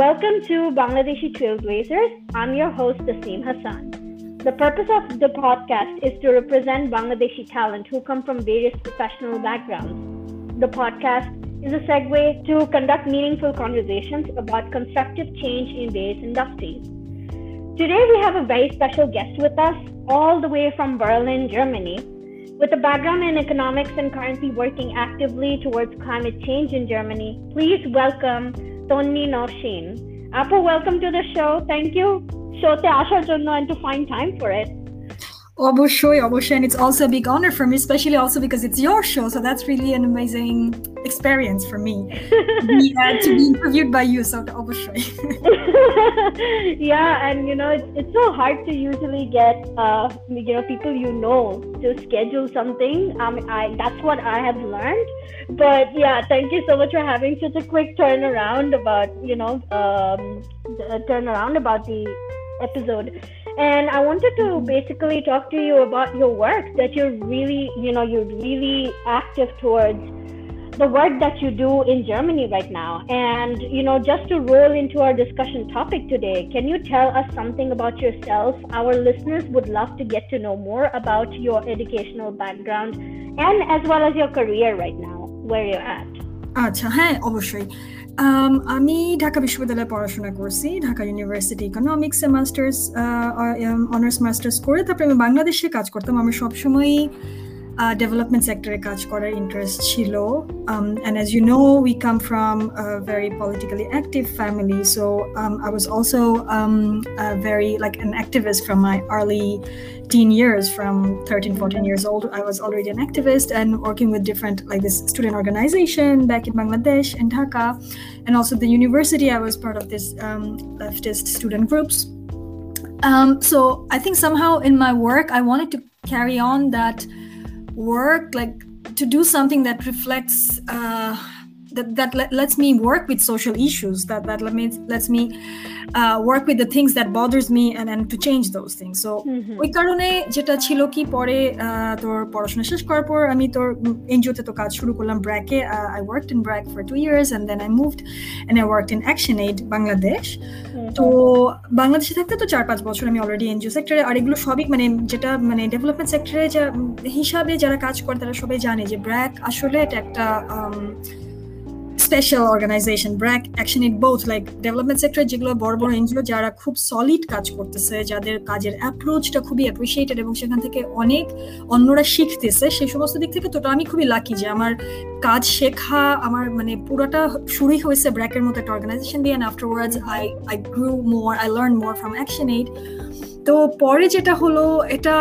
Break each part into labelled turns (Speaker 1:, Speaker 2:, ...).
Speaker 1: Welcome to Bangladeshi Trailblazers. I'm your host, Asim Hassan. The purpose of the podcast is to represent Bangladeshi talent who come from various professional backgrounds. The podcast is a segue to conduct meaningful conversations about constructive change in various industries. Today, we have a very special guest with us, all the way from Berlin, Germany. With a background in economics and currently working actively towards climate change in Germany, please welcome Tonni Norshin. Apple, welcome to the show. Thank you, Shote Ashar and to find time for it.
Speaker 2: অবশ্যই অবশ্যই and it's also a big honor for me especially also because it's your show so that's really an amazing experience for me be, uh, to be interviewed by you so অবশ্যই
Speaker 1: yeah and you know it's, it's so hard to usually get uh, you know people you know to schedule something um, I that's what I have learned but yeah thank you so much for having such a quick turnaround about you know um, turn around about the episode and I wanted to basically talk to you about your work that you're really, you know, you're really active towards the work that you do in Germany right now. And, you know, just to roll into our discussion topic today, can you tell us something about yourself? Our listeners would love to get to know more about your educational background and as well as your career right now, where you're at.
Speaker 2: আচ্ছা হ্যাঁ অবশ্যই আমি ঢাকা বিশ্ববিদ্যালয়ে পড়াশোনা করছি, Dhaka university ইকোনমিক্সে masters honours masters করে তারপরে আমি বাংলাদেশে কাজ করতাম। আমি সবসময়ই ডেভেলপমেন্ট সেক্টরে কাজ করার ইন্টারেস্ট ছিল and as you know we come from a very politically active family so um, I was also um, very like an activist from my early teen years from 13 14 years old I was already an activist and working with different like this student organization back in Bangladesh and Dhaka and also the university I was part of this um, leftist student groups um, so I think somehow in my work I wanted to carry on that work like to do something that reflects uh, that, that let, lets me work with social issues that that let me lets me uh, work with the things that bothers me and and to change those things. So ওই কারণে যেটা ছিল কি পরে তোর পড়াশোনা শেষ করার পর আমি তোর এনজিওতে তো কাজ শুরু করলাম ব্র্যাকে I worked in BRAC for two years and then I moved and I worked in ActionAid Bangladesh তো বাংলাদেশে থাকতে তো চার পাঁচ বছর আমি অলরেডি এনজিও সেক্টরে আর এগুলো সবই মানে যেটা মানে ডেভেলপমেন্ট সেক্টরে যা হিসাবে যারা কাজ করে তারা সবাই জানে যে ব্র্যাক আসলে এটা একটা special organisation BRAC action it both like development সেক্টরে যেগুলো বড় বড় এনজিও যারা খুব সলিড কাজ করতেছে, যাদের কাজের অ্যাপ্রোচটা খুবই অ্যাপ্রিসিয়েটেড এবং সেখান থেকে অনেক অন্যরা শিখতেছে, সেই সমস্ত দিক থেকে তো আমি খুবই লাকি যে আমার কাজ শেখা, আমার মানে পুরোটা শুরুই হয়েছে ব্র্যাকের মতো একটা অর্গানাইজেশন দিয়ে and afterwards I I grew more I learn more from ActionAid তো পরে যেটা হলো এটা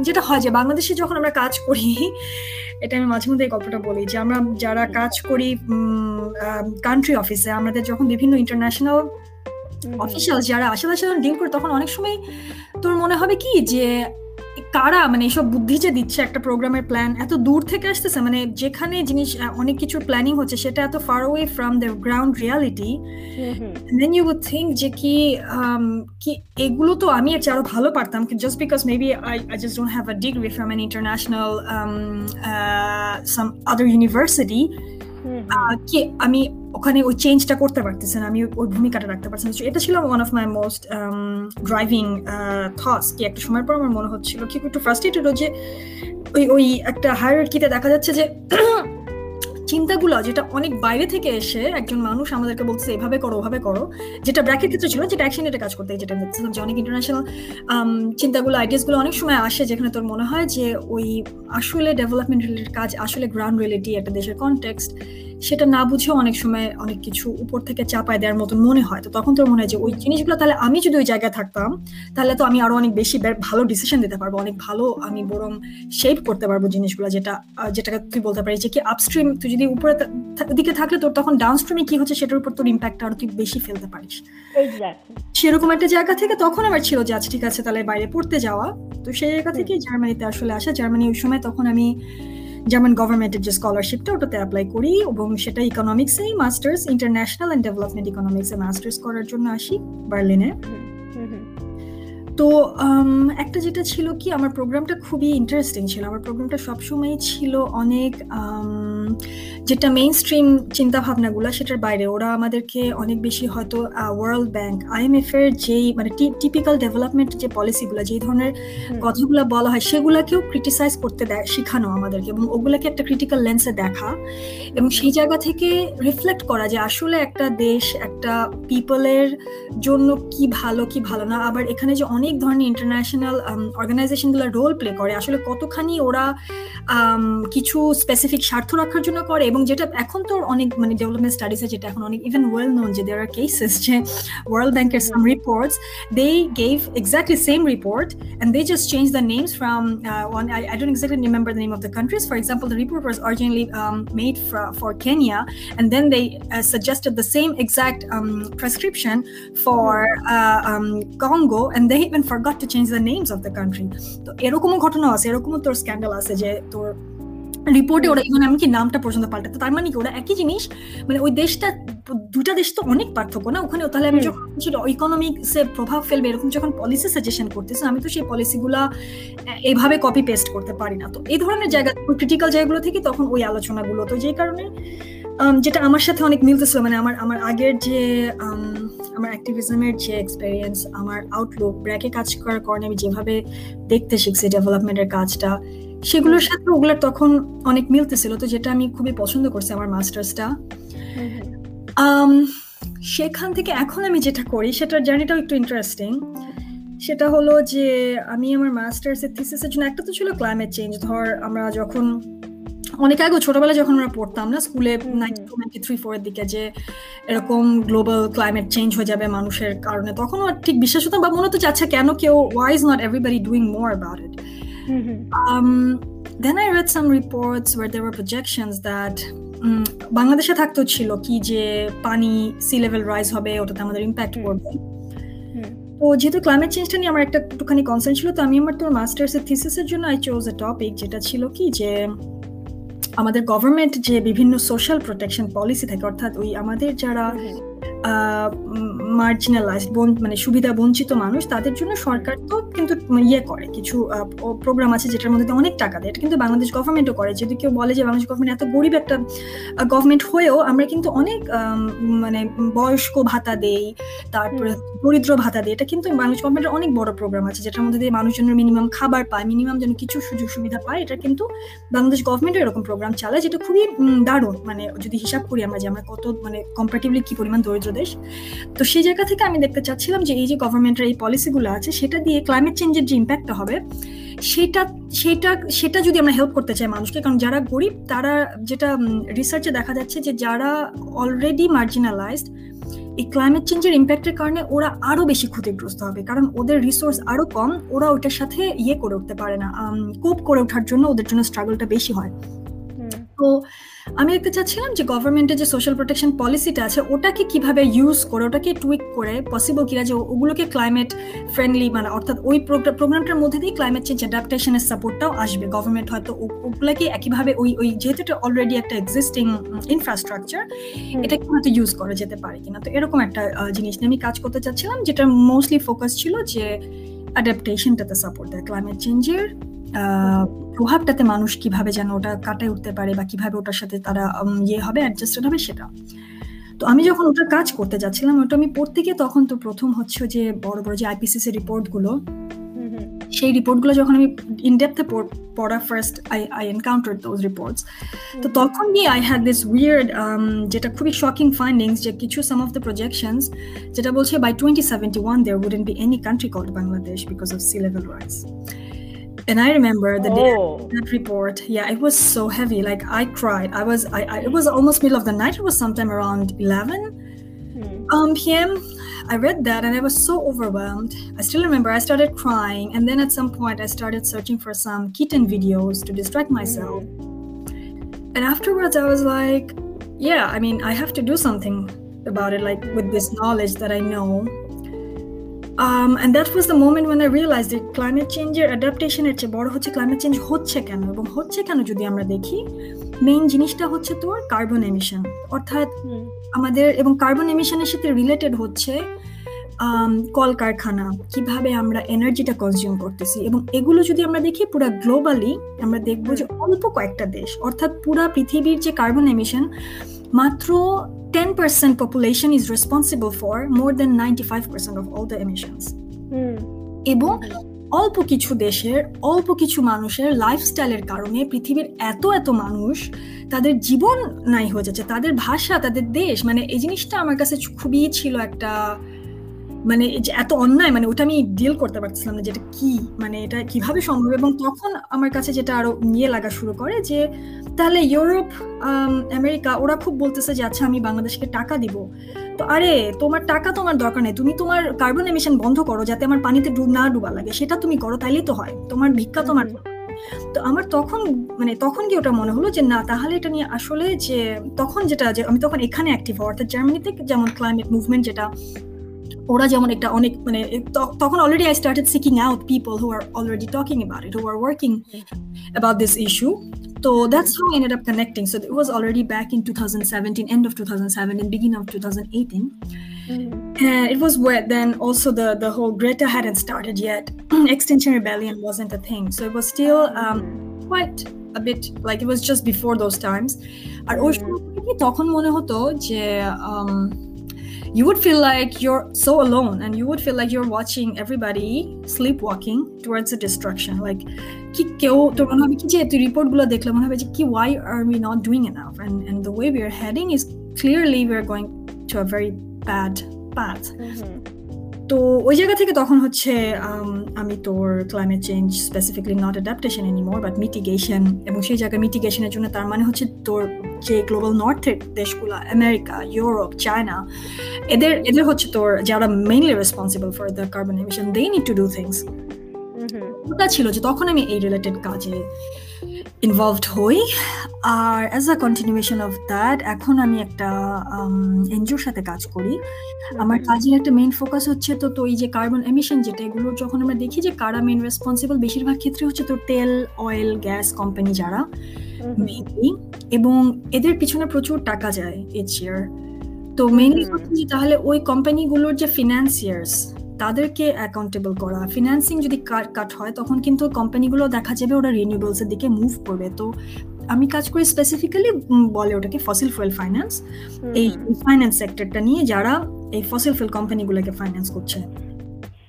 Speaker 2: যেটা হয় যে বাংলাদেশে যখন আমরা কাজ করি এটা আমি মাঝে মধ্যে এই গল্পটা বলি যে আমরা যারা কাজ করি কান্ট্রি অফিসে আমাদের যখন বিভিন্ন ইন্টারন্যাশনাল অফিসিয়াল যারা আশেপাশে ডিল করে তখন অনেক সময় তোর মনে হবে কি যে কারা মানে এইসব বুদ্ধি যে দিচ্ছে একটা প্রোগ্রামের প্ল্যান এত দূর থেকে আসতেছে? মানে যেখানে জিনিস অনেক কিছুর প্ল্যানিং হচ্ছে সেটা এত far way from the ground reality then you would think যে কি কি এগুলো তো আমি এর আরও ভালো পারতাম। Just because maybe I I just don't have a degree from an international some other university কি আমি ওখানে ওই চেঞ্জটা করতে পারতেছেন আমি ওই ভূমিকাটা রাখতে পারছেন এটা ছিল one of my most driving thoughts কি একটা সময় পর আমার মনে হচ্ছিল কি একটু ফ্রাস্ট্রেটেড যে ওই ওই একটা হায়ার কিতে দেখা যাচ্ছে যে চিন্তাগুলো যেটা অনেক বাইরে থেকে এসে একজন মানুষ আমাদেরকে বলছে এভাবে করো, ওভাবে করো। যেটা ব্র্যাকের ক্ষেত্রে ছিল যেটা অ্যাকশন এটা কাজ করতে যেটা দেখছিলাম যে অনেক ইন্টারন্যাশনাল চিন্তাগুলো আইডিয়াসগুলো অনেক সময় আসে যেখানে তোর মনে হয় যে ওই আসলে ডেভেলপমেন্ট রিলেটেড কাজ, আসলে গ্রাউন্ড রিয়েলিটি একটা দেশের কনটেক্সট সেটা না বুঝেও অনেক সময় অনেক কিছু উপর থেকে চাপায় দেওয়ার মতন মনে হয়। তো তখন তোর মনে হয় যে ওই জিনিসগুলো তাহলে আমি যদি ওই জায়গায় থাকতাম তাহলে তো আমি আরও অনেক বেশি ভালো ডিসিশন দিতে পারব অনেক ভালো আমি বরং শেপ করতে পারব জিনিসগুলো যেটা যেটাকে তুই বলতে পারিস যে কি আপস্ট্রিম তুই যদি উপরে দিকে থাকলে তোর তখন ডাউনস্ট্রিমে কি হচ্ছে সেটার উপর তোর ইম্প্যাক্ট আরও তুই বেশি ফেলতে পারিস। সেরকম একটা জায়গা থেকে তখন আমার ছিল যে আচ্ছা ঠিক আছে তাহলে বাইরে পড়তে যাওয়া। তো সেই জায়গা থেকে জার্মানিতে আসলে আসা। জার্মানি ওই সময় তখন আমি জার্মান গভর্নমেন্টের যে স্কলারশিপটা ওটাতে অ্যাপ্লাই করি এবং সেটা ইকোনমিক্সেই মাস্টার্স ইন্টারন্যাশনাল অ্যান্ড ডেভেলপমেন্ট ইকোনমিক্সে মাস্টার্স করার জন্য আসি বার্লিনে তো একটা যেটা ছিল কি আমার প্রোগ্রামটা খুবই ইন্টারেস্টিং ছিল। আমার প্রোগ্রামটা সবসময় ছিল অনেক যেটা মেইন স্ট্রিম চিন্তা ভাবনাগুলো সেটার বাইরে। ওরা আমাদেরকে অনেক বেশি হয়তো ওয়ার্ল্ড ব্যাংক আইএমএফ এর যেই মানে টিপিক্যাল ডেভেলপমেন্ট যে পলিসিগুলো যেই ধরনের কথাগুলো বলা হয় সেগুলাকেও ক্রিটিসাইজ করতে দেয় শেখানো আমাদেরকে এবং ওগুলাকে একটা ক্রিটিক্যাল লেন্সে দেখা এবং সেই জায়গা থেকে রিফ্লেক্ট করা যে আসলে একটা দেশ একটা পিপলের জন্য কি ভালো কি ভালো না। আবার এখানে যে অনেক ধরনের ইন্টারন্যাশনাল অর্গানাইজেশনগুলো রোল প্লে করে আসলে কতখানি ওরা কিছু স্পেসিফিক স্বার্থ রাখার জন্য করে এবং যেটা এখন তো অনেক মানে ডেভেলপমেন্ট স্টাডিজে যেটা এখন অনেক ইভেন ওয়েল নোন যে দেয়ার আর কেসেস যে ওয়ার্ল্ড ব্যাংকের some reports they gave exactly same report and they just change the names from one I I don't exactly remember the name of the countries. For example, the report was originally um, made for, for Kenya, and then they uh, suggested the same exact um, prescription for uh, um, Congo, and they even forgot to change the names of the country. তো এরকমও ঘটনা আছে এরকমও তোর scandal আছে যে তোর রিপোর্টে ওরা ইভেন এমনকি নামটা পর্যন্ত পাল্টাতে। তার মানে কি ওরা একই জিনিস মানে ওই দেশটা দুটা দেশ তো অনেক পার্থক্য না? ওখানে তাহলে আমি যখন ছিল ইকোনমিক্সে প্রভাব ফেলবে এরকম যখন পলিসি সাজেশন করতেছে আমি তো সেই পলিসিগুলা এভাবে কপি পেস্ট করতে পারি না। তো এই ধরনের জায়গা ক্রিটিক্যাল জায়গাগুলো থেকে তখন ওই আলোচনাগুলো। তো যেই কারণে যেটা আমার সাথে অনেক মিলতেছিল মানে আমার আমার আগের যে আমার অ্যাক্টিভিজমের যে এক্সপেরিয়েন্স আমার আউটলুক ব্র্যাকে কাজ করার কারণে আমি যেভাবে দেখতে শিখছি ডেভেলপমেন্টের কাজটা সেগুলোর সাথে ওগুলোর তখন অনেক মিলতেছিল তো যেটা আমি খুবই পছন্দ করছি আমার মাস্টার্সটা। সেখান থেকে এখন আমি যেটা করি সেটার জার্নিটাও একটু ইন্টারেস্টিং সেটা হলো যে আমি আমার মাস্টার্সের থিসিসের জন্য একটা তো ছিল ক্লাইমেট চেঞ্জ ধর আমরা যখন অনেক আগে ছোটবেলায় যখন আমরা পড়তাম না স্কুলে নাইনটি টু নাইনটি থ্রি ফোরের দিকে যে এরকম গ্লোবাল ক্লাইমেট চেঞ্জ হয়ে যাবে মানুষের কারণে তখনও ঠিক বিশ্বাস হতাম বা মনে হতো যাচ্ছে কেন কেউ why is not everybody doing more about it Um, then I read some reports where there were projections that বাংলাদেশে থাকতো ছিল কি যে পানি সি লেভেল রাইজ হবে ওটাতে আমাদের ইম্প্যাক্ট পড়বে। তো যেহেতু ক্লাইমেট চেঞ্জটা নিয়ে আমার একটা একটুখানি কনসার্ন ছিল তো আমি আমার তোর মাস্টার্সের থিসিসের জন্য আই চোজ এ টপিক যেটা ছিল কি যে আমাদের গভর্নমেন্ট যে বিভিন্ন সোশ্যাল প্রোটেকশন পলিসি থাকে অর্থাৎ ওই আমাদের যারা মার্জিনালাইজড মানে সুবিধা বঞ্চিত মানুষ তাদের জন্য সরকার তো কিন্তু ইয়ে করে। কিছু প্রোগ্রাম আছে যেটার মধ্যে অনেক টাকা দেয়। এটা কিন্তু বাংলাদেশ গভর্নমেন্টও করে। যদি কেউ বলে যে বাংলাদেশ গভর্নমেন্ট এত গরিব একটা গভর্নমেন্ট হয়েও আমরা কিন্তু অনেক মানে বয়স্ক ভাতা দেই তারপরে দরিদ্র ভাতা দেই। এটা কিন্তু বাংলাদেশ গভর্নমেন্টের অনেক বড় প্রোগ্রাম আছে যেটার মধ্যে দিয়ে মানুষজনের মিনিমাম খাবার পায় মিনিমাম যেন কিছু সুযোগ সুবিধা পায়। এটা কিন্তু বাংলাদেশ গভর্নমেন্টের এরকম প্রোগ্রাম চালায় যেটা খুবই দারুণ। মানে যদি হিসাব করি আমরা যে আমরা কত মানে কম্পারেটিভলি কি পরিমাণ দরিদ্র দেশ তো সেই জায়গা থেকে আমি দেখতে চাচ্ছিলাম যে এই যে গভর্নমেন্টের এই পলিসিগুলো আছে, সেটা দিয়ে ক্লাইমেট চেঞ্জের যে ইম্প্যাক্টটা হবে, সেটা সেটা সেটা যদি আমরা হেল্প করতে চাই মানুষকে, কারণ যারা গরিব, তারা যেটা রিসার্চে দেখা যাচ্ছে যে যারা অলরেডি মার্জিনালাইজড এই ক্লাইমেট চেঞ্জের ইম্প্যাক্টের কারণে ওরা আরও বেশি ক্ষতিগ্রস্ত হবে। কারণ ওদের রিসোর্স আরও কম ওরা ওইটার সাথে ইয়ে করে উঠতে পারে না কোপ করে ওঠার জন্য ওদের জন্য স্ট্রাগলটা বেশি হয়। তো আমি দেখতে চাচ্ছিলাম যে গভর্নমেন্টের যে সোশ্যাল প্রোটেকশন পলিসিটা আছে ওটাকে কীভাবে ইউজ করে ওটাকে টুইক করে পসিবল কিনা যে ওগুলোকে ক্লাইমেট ফ্রেন্ডলি মানে অর্থাৎ ওই প্রোগ্রামটার মধ্যে দিয়ে ক্লাইমেট চেঞ্জ অ্যাডাপ্টেশনের সাপোর্টটাও আসবে। গভর্নমেন্ট হয়তো ওগুলোকে একইভাবে ওই ওই যেহেতু এটা অলরেডি একটা এক্সিস্টিং ইনফ্রাস্ট্রাকচার এটাকে হয়তো ইউজ করা যেতে পারে কিনা। তো এরকম একটা জিনিস নিয়ে আমি কাজ করতে চাচ্ছিলাম যেটা মোস্টলি ফোকাস ছিল যে অ্যাডাপ্টেশনটাতে সাপোর্ট দেয়। ক্লাইমেট চেঞ্জের প্রভাবটাতে মানুষ কীভাবে যেন ওটা কাটায় উঠতে পারে বা কীভাবে ওটার সাথে তারা ইয়ে হবে অ্যাডজাস্টেড হবে সেটা। তো আমি যখন ওটা কাজ করতে যাচ্ছিলাম ওটা আমি পড়তে গিয়ে তখন তো প্রথম হচ্ছে যে বড় বড় যে আইপিসিসি রিপোর্টগুলো সেই রিপোর্টগুলো যখন আমি ইনডেপথে পড়া first I I encounter those reports তো তখন গিয়ে আই হ্যাড দিস উইয়ার্ড যেটা খুবই শকিং ফাইন্ডিংস যে কিছু সাম অফ দ্য প্রজেকশনস যেটা বলছে by twenty seventy one there wouldn't be any country called Bangladesh because of sea level rise and i remember the day oh. that report yeah it was so heavy like i cried i was I, I, it was almost middle of the night it was sometime around 11 hmm. um, pm i read that and i was so overwhelmed i still remember i started crying and then at some point i started searching for some kitten videos to distract myself hmm. and afterwards i was like yeah i mean i have to do something about it like with this knowledge that i know Um, and that was the moment when I realized that climate change এর অ্যাডাপ্টেশনের চেয়ে বড় হচ্ছে climate change হচ্ছে কেন? এবং হচ্ছে কেন যদি আমরা দেখি মেইন জিনিসটা হচ্ছে তোর কার্বন এমিশন অর্থাৎ আমাদের এবং কার্বন এমিশনের সাথে রিলেটেড হচ্ছে কলকারখানা কীভাবে আমরা এনার্জিটা কনজিউম করতেছি। এবং এগুলো যদি আমরা দেখি পুরো গ্লোবালি আমরা দেখব যে অল্প কয়েকটা দেশ অর্থাৎ পুরা পৃথিবীর যে কার্বন এমিশন মাত্র ten percent population is responsible for more than ninety five of all the emissions. এবং অল্প কিছু দেশের অল্প কিছু মানুষের লাইফস্টাইলের কারণে পৃথিবীর এত এত মানুষ তাদের জীবন নাই হয়ে যাচ্ছে তাদের ভাষা তাদের দেশ মানে এই জিনিসটা আমার কাছে খুবই ছিল একটা মানে এত অন্যায় মানে ওটা আমি ডিল করতে পারছিলাম না যেটা কি মানে এটা কীভাবে সম্ভব? এবং তখন আমার কাছে যেটা আরও নিয়ে লাগা শুরু করে যে তাহলে ইউরোপ আমেরিকা ওরা খুব বলতেছে যে আচ্ছা আমি বাংলাদেশকে টাকা দিব। তো আরে তোমার টাকা তোমার দরকার নেই। তুমি তোমার কার্বন এমিশন বন্ধ করো যাতে আমার পানিতে ডুব না ডুবা লাগে। সেটা তুমি করো তাইলেই তো হয়। তোমার ভিক্ষা তোমার তো আমার তখন মানে তখন কি ওটা মনে হলো যে না তাহলে এটা নিয়ে আসলে যে তখন যেটা যে আমি তখন এখানে অ্যাক্টিভ হওয়া অর্থাৎ জার্মানিতে যেমন ক্লাইমেট মুভমেন্ট যেটা ওরা যেমন একটা অনেক মানে তখন already I started seeking out people who are already talking about it who are working about this issue So that's how I ended up connecting. So it was already back in 2017, end of 2007, beginning of 2018. Mm-hmm. And it was where then also the, the whole Greta hadn't started yet. Extinction Rebellion wasn't a thing. So it was still um, quite a bit like it was just before those times. আর ওই সময় তখন মনে হতো যে you would feel like you're so alone and you would feel like you're watching everybody sleepwalking towards the destruction like কি কেউ তোর মনে হবে কি যে তুই রিপোর্টগুলো দেখলে মনে হবে যে কি why are we not doing enough and and the way we are heading is clearly we are going to a very bad path mm-hmm. তো ওই জায়গা থেকে তখন হচ্ছে আমি তোর climate change specifically not adaptation anymore but mitigation এবং সেই জায়গায় মিটিগেশনের জন্য তার মানে হচ্ছে তোর যে গ্লোবাল নর্থের দেশগুলো আমেরিকা ইউরোপ চায়না এদের এদের হচ্ছে তোর যারা mainly responsible for the carbon emission they need to do things ওটা ছিল যে তখন আমি এই রিলেটেড কাজে ইনভলভড হই। আর as a continuation of that এখন আমি একটা এনজিওর সাথে কাজ করি। আমার কাজের একটা মেইন ফোকাস হচ্ছে তো তো এই যে কার্বন এমিশন যেটা এগুলোর যখন আমরা দেখি যে কারা মেইন রেসপন্সিবল বেশিরভাগ ক্ষেত্রে হচ্ছে তো তেল অয়েল গ্যাস কোম্পানি যারা মেইনলি এবং এদের পিছনে প্রচুর টাকা যায় ইচ ইয়ার তো মেইনলি তাহলে ওই কোম্পানিগুলোর যে ফিনান্সিয়ার্স তাদেরকে অ্যাকাউন্টেবল করা। ফিনান্সিং যদি কাট হয় তখন কিন্তু কোম্পানিগুলো দেখা যাবে ওরা রিনিউবলসের এর দিকে মুভ করবে। তো আমি কাজ করি স্পেসিফিক্যালি বলে ওটাকে ফসিল ফুয়েল ফাইন্যান্স এই ফাইন্যান্স সেক্টরটা নিয়ে যারা এই ফসিল ফুয়েল কোম্পানিগুলোকে ফাইন্যান্স করছে।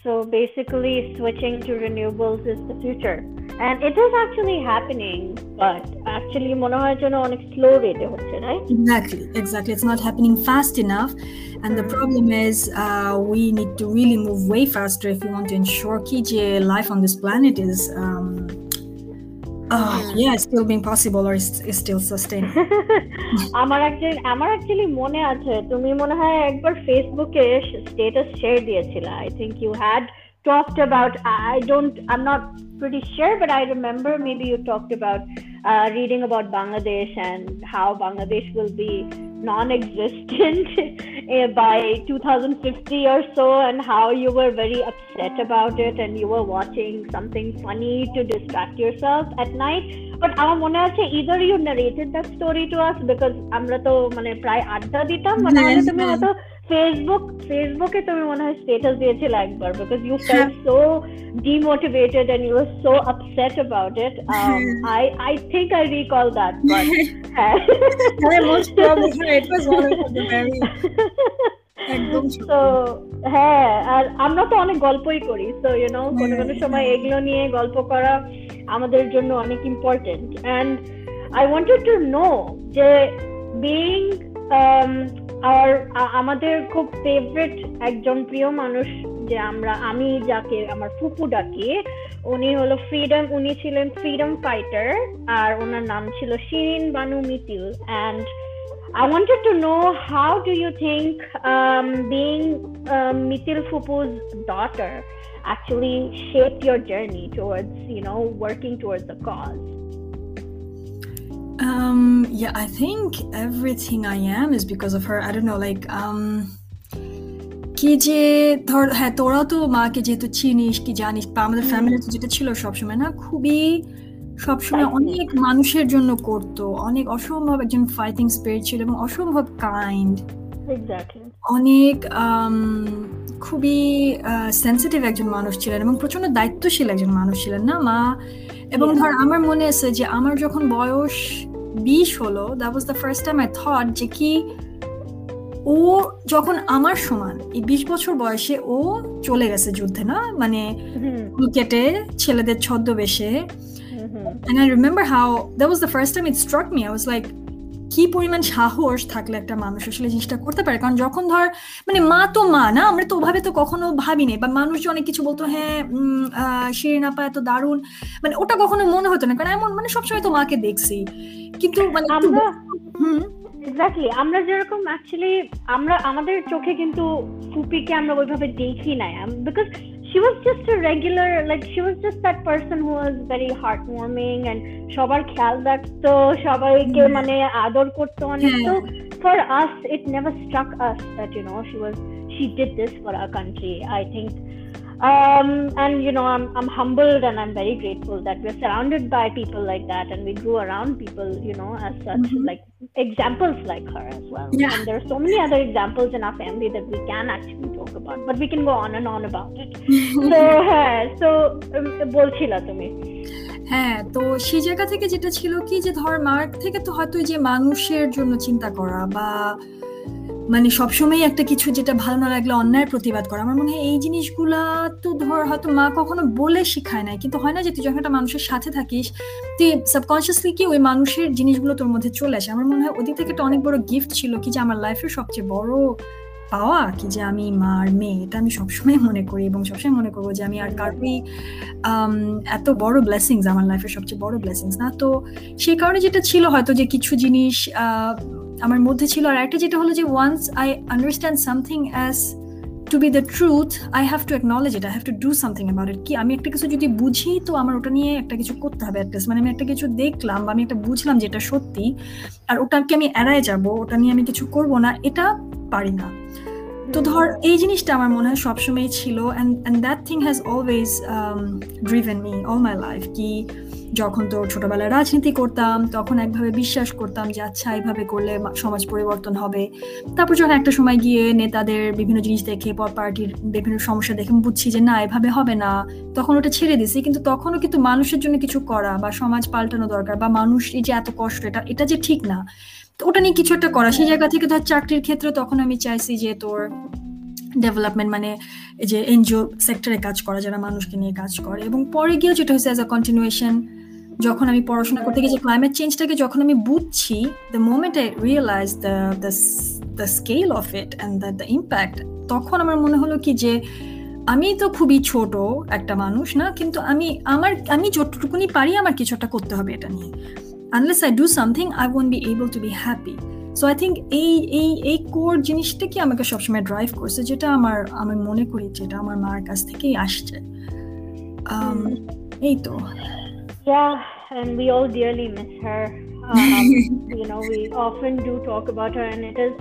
Speaker 1: So basically, switching to renewables is the future. And it is actually happening, but actually মনে হয় যেন অনেক slow rate হচ্ছে, right?
Speaker 2: Exactly, exactly. It's not happening fast enough. And the problem is uh, we need to really move way faster if we want to ensure ki life on this planet is um, uh, yeah, still being possible or is, is still sustained.
Speaker 1: আমার actually আমার actually মনে আছে তুমি মনে হয় একবার ফেসবুকে status share দিয়েছিলে I think you had talked about i don't i'm not pretty sure but i remember maybe you talked about uh, reading about bangladesh and how bangladesh will be non-existent eh, by 2050 or so and how you were very upset about it and you were watching something funny to distract yourself at night but আমার মনে আছে either you narrated that story to us because আমরা তো মানে প্রায় আড্ডা দিতাম মানে তুমি হয়তো ফেসবুক ফেসবুকে তুমি মনে হয় স্টেটাস দিয়েছিলে একবার because you felt so demotivated and you were so upset about it I I think I recall that but হ্যাঁ। তো হ্যাঁ আর আমরা তো অনেক গল্পই করি সো ইউ নো কোনো কোনো সময় এগুলো নিয়ে গল্প করা আমাদের জন্য অনেক important and I wanted to know যে বিং আর আমাদের খুব ফেভারিট একজন প্রিয় মানুষ যে আমরা, আমি যাকে, আমার ফুপু ডাকি, উনি হলো ফ্রিডম উনি ছিলেন ফ্রিডম ফাইটার আর ওনার নাম ছিল Shirin Banu Mitil. And I wanted to know how do you think being Mitil ফুপুজ daughter actually shape your journey towards you know working towards the cause
Speaker 2: Um, yeah, I think everything I am is because of her. I don't know, like, um, কি যে ধর হ্যাঁ তোরা তো মাকে যেহেতু চিনিস কি জানিস বা আমাদের ফ্যামিলিতে যেটা ছিল সবসময় না খুবই সবসময় অনেক মানুষের জন্য করতো। অনেক অসম্ভব একজন ফাইটিং স্পিরিট ছিল এবং অসম্ভব কাইন্ড অনেক খুবই সেন্সিটিভ একজন মানুষ ছিলেন এবং প্রচণ্ড দায়িত্বশীল একজন মানুষ ছিলেন না মা? এবং ধর আমার মনে আছে যে আমার যখন বয়স বিশ হলো that was the first time I thought যে কি ও যখন আমার সমান এই বিশ বছর বয়সে ও চলে গেছে যুদ্ধে না? মানে ক্রিকেটে ছেলেদের ছদ্মবেশে। And I remember how that was the first time it struck me. I was like, কি পরিমাণ সাহস থাকলে একটা মানুষ আসলে জিনিসটা করতে পারে? কারণ যখন ধর মানে মা তো মা না? আমরা তো ওভাবে তো কখনো ভাবিনি। বা মানুষ অনেক কিছু বলতো হ্যাঁ শিরিন আপা এত দারুণ। মানে ওটা কখনো মনে হতো না। কারণ এমন মানে সবসময় তো মাকে দেখছি। কিন্তু মানে
Speaker 1: আমরা এক্স্যাক্টলি আমরা যেরকম অ্যাকচুয়ালি আমরা আমাদের চোখে কিন্তু ফুপিকে আমরা ওইভাবে দেখি নাই। Because she was just a regular like she was just that person who was very heartwarming and সবার খেয়াল রাখতো সবাইকে মানে আদর করতো অনেক তো for us it never struck us that you know she was she did this for our country i think um, and you know I'm, I'm humbled and i'm very grateful that we're surrounded by people like that and we grew around people you know as such mm-hmm. like examples like her as well yeah. and there are so many other examples in our family that we can actually talk about but we can go on and on about it so হ্যাঁ so বলছিলা তুমি
Speaker 2: হ্যাঁ তো সেই জায়গা থেকে যেটা ছিল কি যে ধর মার্ক থেকে তো হয়তো যে মানুষের জন্য চিন্তা করা বা মানে সবসময় একটা কিছু যেটা ভালো না লাগলে অন্যায়ের প্রতিবাদ করা। আমার মনে হয় এই জিনিসগুলা তো ধর হয়তো মা কখনো বলে শিখায় নাই। কিন্তু হয় না যে তুই যখন একটা মানুষের সাথে থাকিস, তুই সাবকনসিয়াসলি কি ওই মানুষের জিনিসগুলো তোর মধ্যে চলে আসে? আমার মনে হয় ওদিক থেকে একটা অনেক বড় গিফট ছিল কি যে আমার লাইফের সবচেয়ে বড় পাওয়া কি যে আমি মার মেয়ে। এটা আমি সবসময় মনে করি এবং সবসময় মনে করব যে আমি আর কারোই এত বড় ব্লেসিংস আমার লাইফের সবচেয়ে বড় ব্লেসিংস না। তো সেই কারণে যেটা ছিল হয়তো যে কিছু জিনিস আমার মধ্যে ছিল, আর একটা যেটা হলো যে once I understand something as to be the truth I have to acknowledge it I have to do something about it কি, আমি একটা কিছু যদি বুঝি, তো আমার ওটা নিয়ে একটা কিছু করতে হবে অ্যাটলিস্ট মানে আমি একটা কিছু দেখলাম, বা আমি একটা বুঝলাম যে এটা সত্যি, আর ওটাকে আমি এড়ায় যাব, ওটা নিয়ে আমি কিছু করব না, এটা পারি না। তো ধর, এই জিনিসটা আমার মনে হয় সবসময় ছিল and and that thing has always driven me all my life কি যখন তোর ছোটবেলায় রাজনীতি করতাম, তখন একভাবে বিশ্বাস করতাম যে আচ্ছা এইভাবে করলে সমাজ পরিবর্তন হবে। তারপর যখন একটা সময় গিয়ে নেতাদের বিভিন্ন জিনিস দেখে পর পার্টির বিভিন্ন সমস্যা দেখে বুঝছি যে, না, এভাবে হবে না। তখন ওটা ছেড়ে দিছি, কিন্তু তখনও কিন্তু মানুষের জন্য কিছু করা বা সমাজ পাল্টানো দরকার বা মানুষ এই যে এত কষ্ট, এটা এটা যে ঠিক না। তো ওটা নিয়ে কিছু একটা করা সেই জায়গা থেকে ধর চাকরির ক্ষেত্রে তখন আমি চাইছি যে তোর ডেভেলপমেন্ট মানে যে এনজিও সেক্টরে কাজ করা, যারা মানুষকে নিয়ে কাজ করে। এবং পরে গিয়েও যেটা হয়েছে অ্যাজ আ কন্টিনিউয়েশন যখন আমি পড়াশোনা করতে গিয়ে ক্লাইমেট চেঞ্জটাকে যখন আমি বুঝছি the moment I realise the the scale of it and the the impact তখন আমার মনে হলো কি যে আমি তো খুবই ছোট একটা মানুষ না, কিন্তু আমি আমার, আমি যতটুকুনি পারি আমার কিছু একটা করতে হবে এটা নিয়ে। Unless I do something I won't be able to be happy so I think এই এই এই কোর জিনিসটা কি আমাকে সবসময় ড্রাইভ করছে যেটা আমার আমি মনে করি যেটা আমার মার কাছ থেকেই আসছে। এই তো।
Speaker 1: Yeah, and we all dearly miss her. Um, you know, we often do talk about her, and it is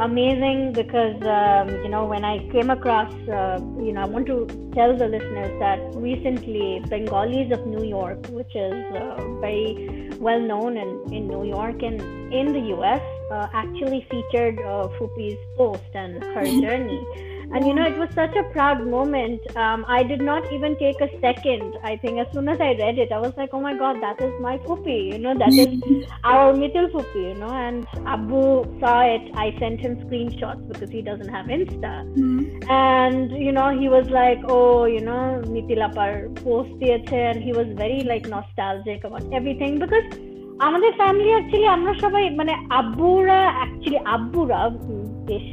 Speaker 1: amazing because um, you know when I came across uh, you know I want to tell the listeners that recently Bengalis of New York, which is uh, very well known in, in New York and in the US, uh, actually featured uh, Fupi's post and her journey and you know it was such a proud moment um, i did not even take a second i think as soon as i read it i was like oh my god that is my puppy you know that is our middle puppy you know and abu saw it i sent him screenshots because he doesn't have insta mm-hmm. and you know he was like oh you know nitilapar post দিয়েছে and he was very like nostalgic about everything because আমাদের family actually আমরা সবাই মানে আব্বুরা actually আব্বুরা বেশ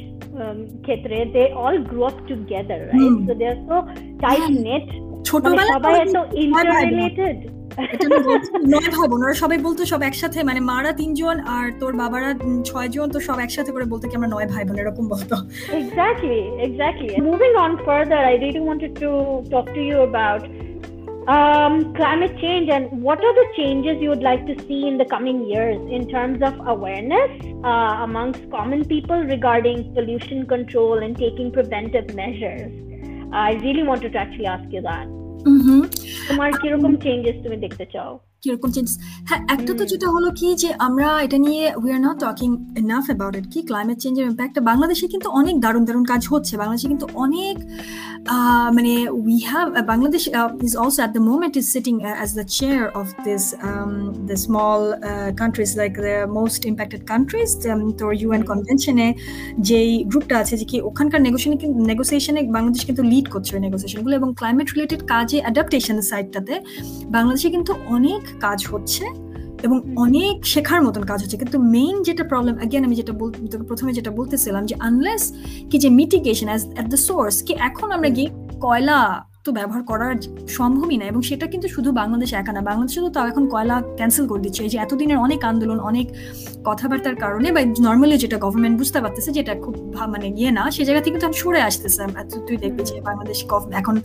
Speaker 1: ক্ষেত্রে they all grow up together right so they are so tight knit ছোটবেলা সবাই এত ইন্টাররিলেটেড
Speaker 2: নয় ভাই বোন। ওরা সবাই বলতো সব একসাথে মানে মারা তিনজন আর তোর বাবারা ছয় জন তো সব একসাথে করে বলতো কি আমরা নয় ভাই বোন এরকম বলতো।
Speaker 1: Exactly exactly moving on further I really wanted to talk to you about um, climate change and what are the changes you would like to see in the coming years in terms of awareness uh, amongst common people regarding pollution control and taking preventive measures i really wanted to actually ask you that তোমার কিরকম changes তুমি দেখতে চাও
Speaker 2: কীরকম changes হ্যাঁ একটা তো যেটা হলো কি যে আমরা এটা নিয়ে we are not talking enough about it কি ক্লাইমেট চেঞ্জের ইম্প্যাক্টটা বাংলাদেশে কিন্তু অনেক দারুণ দারুণ কাজ হচ্ছে। বাংলাদেশে কিন্তু অনেক মানে we have Bangladesh is also at the moment is sitting as the chair of this the small countries like the most impacted countries তোর ইউএন কনভেনশনে যেই গ্রুপটা আছে যে কি ওখানকার নেগোসিয়েশনে নেগোসিয়েশনে বাংলাদেশ কিন্তু লিড করছে ওই নেগোসিয়েশনগুলো এবং ক্লাইমেট রিলেটেড কাজে অ্যাডাপ্টেশনের সাইডটাতে বাংলাদেশে কিন্তু অনেক কাজ হচ্ছে এবং অনেক শেখার মতন কাজ হচ্ছে। কিন্তু মেইন যেটা প্রবলেম অ্যাগেন আমি যেটা বলতে প্রথমে যেটা বলতেছিলাম যে আনলেস কি যে mitigation as at the source কি এখন আমরা গিয়ে কয়লা তো ব্যবহার করার সম্ভবই না এবং সেটা কিন্তু শুধু বাংলাদেশে একা না, বাংলাদেশে তো তাও এখন কয়লা ক্যান্সেল করে দিচ্ছে। এই যে এতদিনের অনেক আন্দোলন, অনেক কথাবার্তার কারণে বা নর্মালি যেটা গভর্নমেন্ট বুঝতে পারতেছে যেটা খুব মানে ইয়ে না, সে জায়গা থেকে কিন্তু সরে আসতেছে। তুই দেখবি যে বাংলাদেশ এখন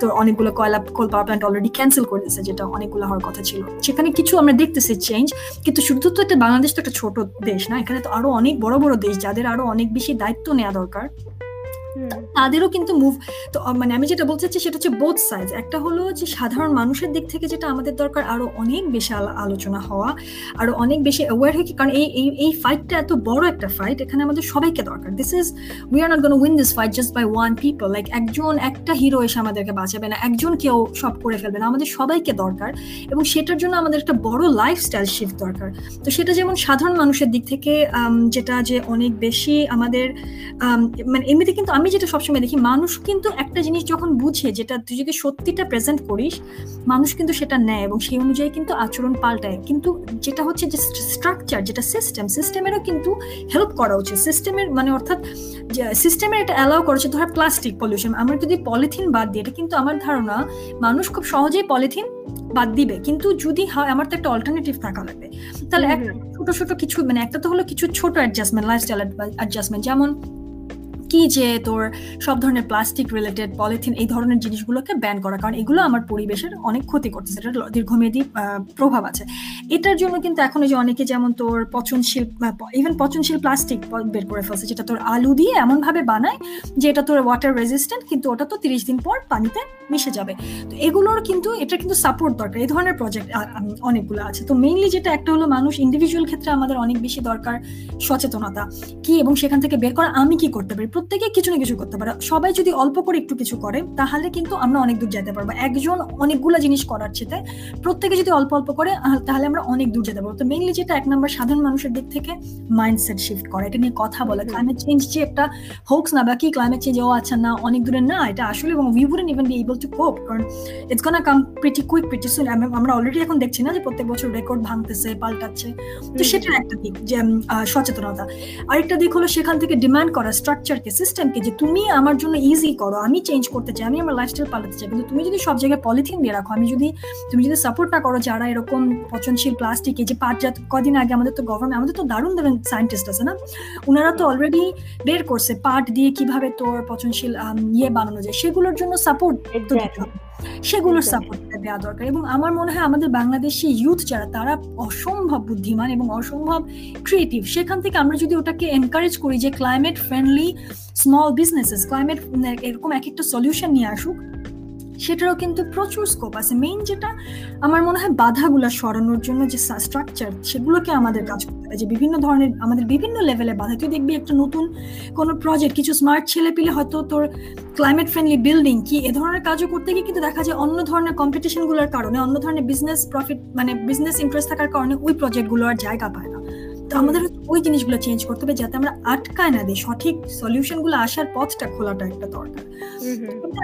Speaker 2: তো অনেকগুলো কয়লা coal power plant already cancel করে দিচ্ছে যেটা অনেকগুলো হওয়ার কথা ছিল। সেখানে কিছু আমরা দেখতেছি চেঞ্জ কিন্তু শুধু তো একটা বাংলাদেশ তো একটা ছোট দেশ না, এখানে তো আরও অনেক বড় বড় দেশ, যাদের আরও অনেক বেশি দায়িত্ব নেওয়া দরকার। তাদেরও কিন্তু মুভ তো মানে আমি যেটা বলতে চাচ্ছি সেটা হচ্ছে বোথ সাইজ একটা হলো যে সাধারণ মানুষের দিক থেকে যেটা আমাদের দরকার, আরও অনেক বেশি আলোচনা হওয়া, আরও অনেক বেশি অ্যাওয়ার হয়ে কারণ এই এই ফাইটটা এত বড় একটা ফাইট এখানে আমাদের সবাইকে দরকার। This is we are not gonna win this fight just by one people like একজন, একটা হিরো এসে আমাদেরকে বাঁচাবে না, একজন কেউ সব করে ফেলবে না, আমাদের সবাইকে দরকার এবং সেটার জন্য আমাদের একটা বড় লাইফস্টাইল শিফট দরকার। তো সেটা যেমন সাধারণ মানুষের দিক থেকে যেটা যে অনেক বেশি আমাদের মানে এমনিতে কিন্তু আমি যেটা সবসময় দেখি মানুষ কিন্তু একটা জিনিস যখন বুঝে যেটা তুই যদি সত্যিটা প্রেজেন্ট করিস মানুষ কিন্তু সেটা নেয় এবং সেই অনুযায়ী কিন্তু আচরণ পাল্টায়। কিন্তু যেটা হচ্ছে যে স্ট্রাকচার যেটা সিস্টেম সিস্টেমেরও কিন্তু হেল্প করা উচিত। সিস্টেমের মানে অর্থাৎ সিস্টেমের এটা অ্যালাউ করেছে ধর প্লাস্টিক পলিউশন আমরা যদি পলিথিন বাদ দিই এটা কিন্তু আমার ধারণা মানুষ খুব সহজেই পলিথিন বাদ দিবে। কিন্তু যদি হয় আমার তো একটা অল্টারনেটিভ থাকা লাগবে। তাহলে ছোট ছোট কিছু মানে একটা তো হলো কিছু ছোট অ্যাডজাস্টমেন্ট লাইফস্টাইল অ্যাডজাস্টমেন্ট যেমন কি যে তোর সব ধরনের প্লাস্টিক রিলেটেড পলিথিন এই ধরনের জিনিসগুলোকে ব্যান করা, কারণ এগুলো আমার পরিবেশের অনেক ক্ষতি করতেছে এটা দীর্ঘমেয়াদী প্রভাব আছে। এটার জন্য কিন্তু এখন যে অনেকে যেমন তোর পচনশীল ইভেন পচনশীল প্লাস্টিক বের করে ফেলছে, যেটা তোর আলু দিয়ে এমনভাবে বানায় যে এটা তোর ওয়াটার রেজিস্ট্যান্ট কিন্তু ওটা তো তিরিশ দিন পর পানিতে মিশে যাবে। তো এগুলোর কিন্তু এটা কিন্তু সাপোর্ট দরকার, এই ধরনের প্রজেক্ট অনেকগুলো আছে। তো মেইনলি যেটা একটা হলো মানুষ ইন্ডিভিজুয়াল ক্ষেত্রে আমাদের অনেক বেশি দরকার সচেতনতা, কি এবং সেখান থেকে বের করা, আমি কি করতে পারি? প্রত্যেকে কিছু না কিছু করতে পারে। সবাই যদি অল্প করে একটু কিছু করে তাহলে কিন্তু আমরা অনেক দূর যেতে পারব। একজন অনেকগুলো জিনিস করার চেতে প্রত্যেকে যদি অল্প অল্প করে তাহলে আমরা অনেক দূর যেতে পারব। তো মেইনলি যেটা এক নম্বর সাধারণ মানুষের দিক থেকে মাইন্ডসেট শিফট করা। এটা নিয়ে কথা বলে ক্লাইমেট চেঞ্জ যে একটা হোক্স না বা কি ক্লাইমেট চেঞ্জ ও আচ্ছা না অনেক দূরে না এটা আসলে এবং we wouldn't even be able to cope কারণ it's gonna come pretty quick pretty soon আমরা অলরেডি এখন দেখছি না যে প্রত্যেক বছর রেকর্ড ভাঙতেছে পাল্টাচ্ছে। তো সেটা একটা দিক যে সচেতনতা। আরেকটা দিক হলো সেখান থেকে ডিমান্ড করা স্ট্রাকচারকে সিস্টেমকে যে তুমি আমার জন্য ইজি করো আমি চেঞ্জ করতে চাই আমি আমার লাইফস্টাইল পাল্টাতে চাই কিন্তু তুমি যদি সব জায়গায় পলিথিন দিয়ে রাখো আমি যদি তুমি যদি সাপোর্ট না করো যারা এরকম পচনশীল প্লাস্টিক যে পাটজাত কদিন আগে আমাদের তো গভর্নমেন্ট আমাদের তো দারুণ দারুণ সায়েন্টিস্ট আছে না? ওনারা তো অলরেডি বের করছে পাট দিয়ে কীভাবে তোর পচনশীল ইয়ে বানানো যায় সেগুলোর জন্য সাপোর্ট তো দিতে হবে। সেগুলোর সাপোর্ট দেওয়া দরকার। এবং আমার মনে হয় আমাদের বাংলাদেশি ইউথ যারা তারা অসম্ভব বুদ্ধিমান এবং অসম্ভব ক্রিয়েটিভ সেখান থেকে আমরা যদি ওটাকে এনকারেজ করি যে climate friendly small businesses climate এরকম এক একটা সলিউশন নিয়ে আসুক সেটারও কিন্তু প্রচুর স্কোপ আছে। মেইন যেটা আমার মনে হয় বাধাগুলো সরানোর জন্য যে স্ট্রাকচার সেগুলোকে আমাদের কাজ করতে হবে যে বিভিন্ন ধরনের আমাদের বিভিন্ন লেভেলে বাধা। তুই দেখবি একটা নতুন কোনো প্রজেক্ট কিছু স্মার্ট ছেলে পিলে হয়তো তোর ক্লাইমেট ফ্রেন্ডলি বিল্ডিং কি, এ ধরনের কাজও করতে গিয়ে কিন্তু দেখা যায় অন্য ধরনের কম্পিটিশনগুলোর কারণে, অন্য ধরনের বিজনেস প্রফিট মানে বিজনেস ইন্টারেস্ট থাকার কারণে ওই প্রজেক্টগুলো আর জায়গা পায় না। তো আমাদের ওই জিনিসগুলো চেঞ্জ করতে হবে যাতে আমরা আটকায় না দিই। সঠিক সলিউশনগুলো আসার পথটা খোলাটা একটা দরকার।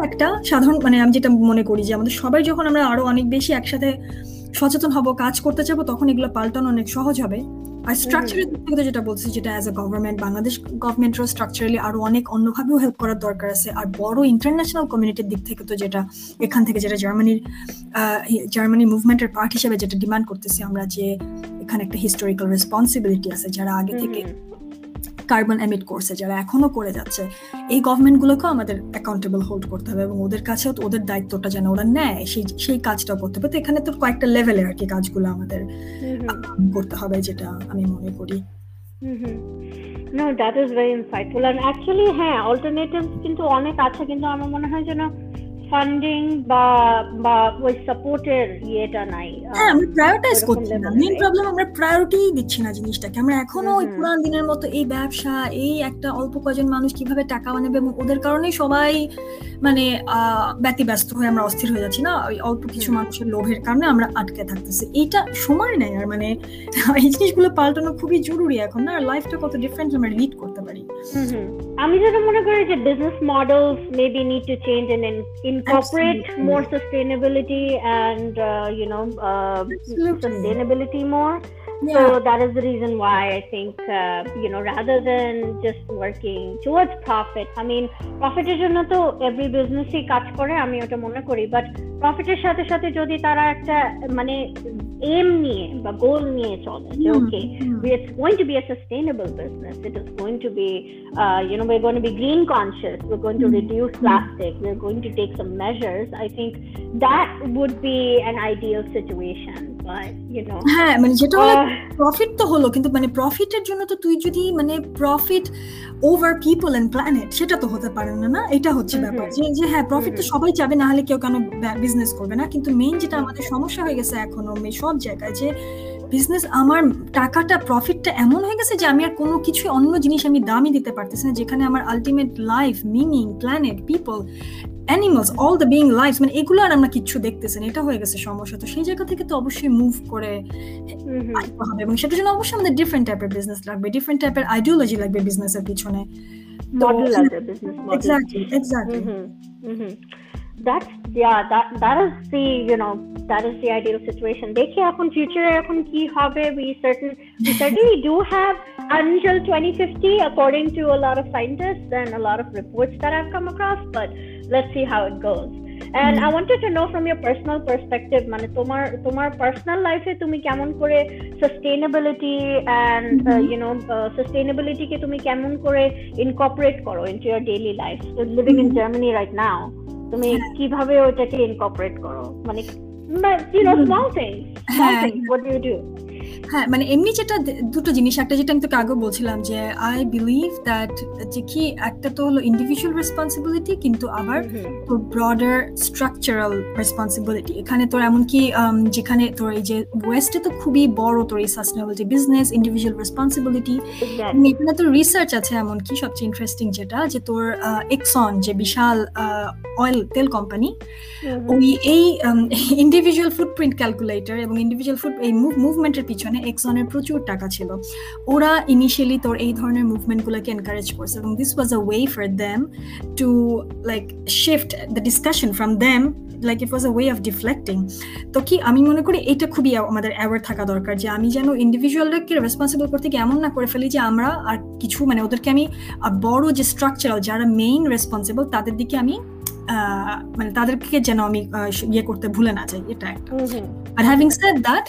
Speaker 2: একটা সাধারণ মানে আমি যেটা মনে করি যে আমাদের সবাই যখন আমরা আরও অনেক বেশি একসাথে সচেতন হব কাজ করতে চাবো তখন এগুলো পাল্টানো অনেক সহজ হবে। আর স্ট্রাকচারের দিক থেকে যেটা বলছি যেটা অ্যাজ এ গভর্নমেন্ট বাংলাদেশ গভর্নমেন্টেরও স্ট্রাকচারালি আরও অনেক অন্যভাবেও হেল্প করার দরকার আছে। আর বড় ইন্টারন্যাশনাল কমিউনিটির দিক থেকে তো যেটা এখান থেকে যেটা জার্মানির জার্মানি মুভমেন্টের পার্ট হিসেবে যেটা ডিমান্ড করতেছি আমরা যে এখানে একটা হিস্টোরিক্যাল রেসপন্সিবিলিটি আছে যারা আগে থেকে কার্বন এমিট করছে যারা এখনও করে যাচ্ছে এই গভর্নমেন্টগুলোকেও আমাদের অ্যাকাউন্টেবল হোল্ড করতে হবে এবং ওদের কাছেও তো ওদের দায়িত্বটা যেন ওরা নেয় সেই সেই কাজটা করতে হবে। তো এখানে তো কয়েকটা লেভেলে আর কি কাজগুলো আমাদের করতে হবে যেটা আমি মনে করি।
Speaker 1: that is very insightful. And actually, হ্যাঁ, alternatives কিন্তু অনেক আছে কিন্তু আমার মনে হয় যেন ফান্ডিং বা বা ওই সাপোর্টের ইয়েটা নাই
Speaker 2: হ্যাঁ আমরা প্রায়োরিটাইজ করছি না। মেইন প্রবলেম আমরা প্রায়োরিটি দিচ্ছি না জিনিসটাকে। আমরা এখনও ওই পুরান দিনের মতো এই ব্যবসা এই একটা অল্প মানুষ কীভাবে টাকা বানাবে এবং ওদের কারণেই সবাই মানে ব্যতিব্যস্ত হয়ে আমরা অস্থির হয়ে যাচ্ছি না। ওই অল্প কিছু মানুষের লোভের কারণে আমরা আটকে থাকতেছি। এইটা সময় নেই আর মানে এই জিনিসগুলো পাল্টানো খুবই জরুরি এখন না। আর লাইফটা কত ডিফারেন্ট আমরা লিড করতে পারি।
Speaker 1: আমি যেটা মনে করি যে business models maybe need to change and incorporate more sustainability and you know sustainability more So that is the reason why I think, uh, you know, rather than just working towards profit, I mean, profit এর জন্য তো every business কাজ করে আমি ওটা মনে করি but প্রফিটের সাথে সাথে যদি তারা একটা মানে এম নিয়ে বা গোল নিয়ে চলে যে ওকে it's going to be a sustainable business it is going to be uh, you know we're going to be green conscious we're going to reduce plastic we're going to take some measures i think that would be an ideal situation but you know
Speaker 2: হ্যাঁ মানে যেটা হলো profit তো হলো কিন্তু মানে প্রফিটের জন্য তো তুই যদি মানে profit over people and planet সেটা তো হতে পারে না না? এটা হচ্ছে ব্যাপার। যে যে হ্যাঁ প্রফিট তো সবাই চাবে না হলে কেউ কেন বিজনেস করবে না। কিন্তু মেইন যেটা আমাদের সমস্যা হয়ে গেছে এখনও সব জায়গায় যে বিজনেস আমার টাকাটা প্রফিটটা এমন হয়ে গেছে যে আমি আর কোনো কিছু অন্য জিনিস আমি দামই দিতে পারতেছি না যেখানে আমার ultimate life meaning planet people animals all the being life মানে এগুলো আর আমরা কিচ্ছু দেখতেছেন এটা হয়ে গেছে সমস্যা। তো সেই জায়গা থেকে তো অবশ্যই মুভ করে আসতে হবে এবং সেটার জন্য অবশ্যই আমাদের ডিফারেন্ট টাইপের বিজনেস লাগবে ডিফারেন্ট টাইপের আইডিওলজি লাগবে বিজনেসের পিছনে।
Speaker 1: model লাগবে business model
Speaker 2: exactly exactly
Speaker 1: that's yeah that that is the you know that is the ideal situation দেখি এখন future এখন কি হবে we certain we certainly do have until 2050 according to a lot of scientists and a lot of reports that I've come across but let's see how it goes and I wanted to know from your personal perspective মানে তোমার তোমার personal life এ তুমি কেমন করে sustainability and uh, you know uh, sustainability কে তুমি কেমন করে incorporate করো into your daily life so living in Germany right now তুমি কীভাবে ওটাকে incorporate করো মানে know small things small things what do you do
Speaker 2: হ্যাঁ মানে এমনি যেটা দুটো জিনিস একটা যেটা আমি তোকে আগে বলছিলাম যে আই বিলিভ দ্যাট যে কি একটা তো হলো ইন্ডিভিজুয়াল রেসপন্সিবিলিটি কিন্তু আবার তোর ব্রডার স্ট্রাকচারাল রেসপন্সিবিলিটি এখানে তোর এমনকি যেখানে তোর এই যে ওয়েস্টে তো খুবই বড় তোর এই সাস্টেনেবিলিটি বিজনেস ইন্ডিভিজুয়াল রেসপন্সিবিলিটি এখানে তোর রিসার্চ আছে এমনকি সবচেয়ে ইন্টারেস্টিং যেটা যে তোর এক্সন যে বিশাল অয়েল তেল কোম্পানি ওই এই ইন্ডিভিজুয়াল ফুটপ্রিন্ট ক্যালকুলেটর এবং ইন্ডিভিজুয়াল ফুট এই মুভমেন্টের পিছনে এক্সনের প্রচুর টাকা ছিল। ওরা ইনিশিয়ালি তোর এই ধরনের মুভমেন্টগুলোকে এনকারেজ করছে এবং this was a way for them to like shift the discussion from them like it was a way of deflecting তো কি আমি মনে করি এটা খুবই আমাদের অ্যাওয়ার থাকা দরকার যে আমি যেন ইন্ডিভিজুয়ালকে রেসপন্সিবল করতে গিয়ে এমন না করে ফেলি যে আমরা আর কিছু মানে ওদেরকে আমি বড় যে স্ট্রাকচারাল যারা মেইন রেসপন্সিবল তাদের দিকে আমি মানে তাদেরকে যেন আমি ইয়ে করতে ভুলে না যাই এটা একটা। আর হ্যাভিং সেড দ্যাট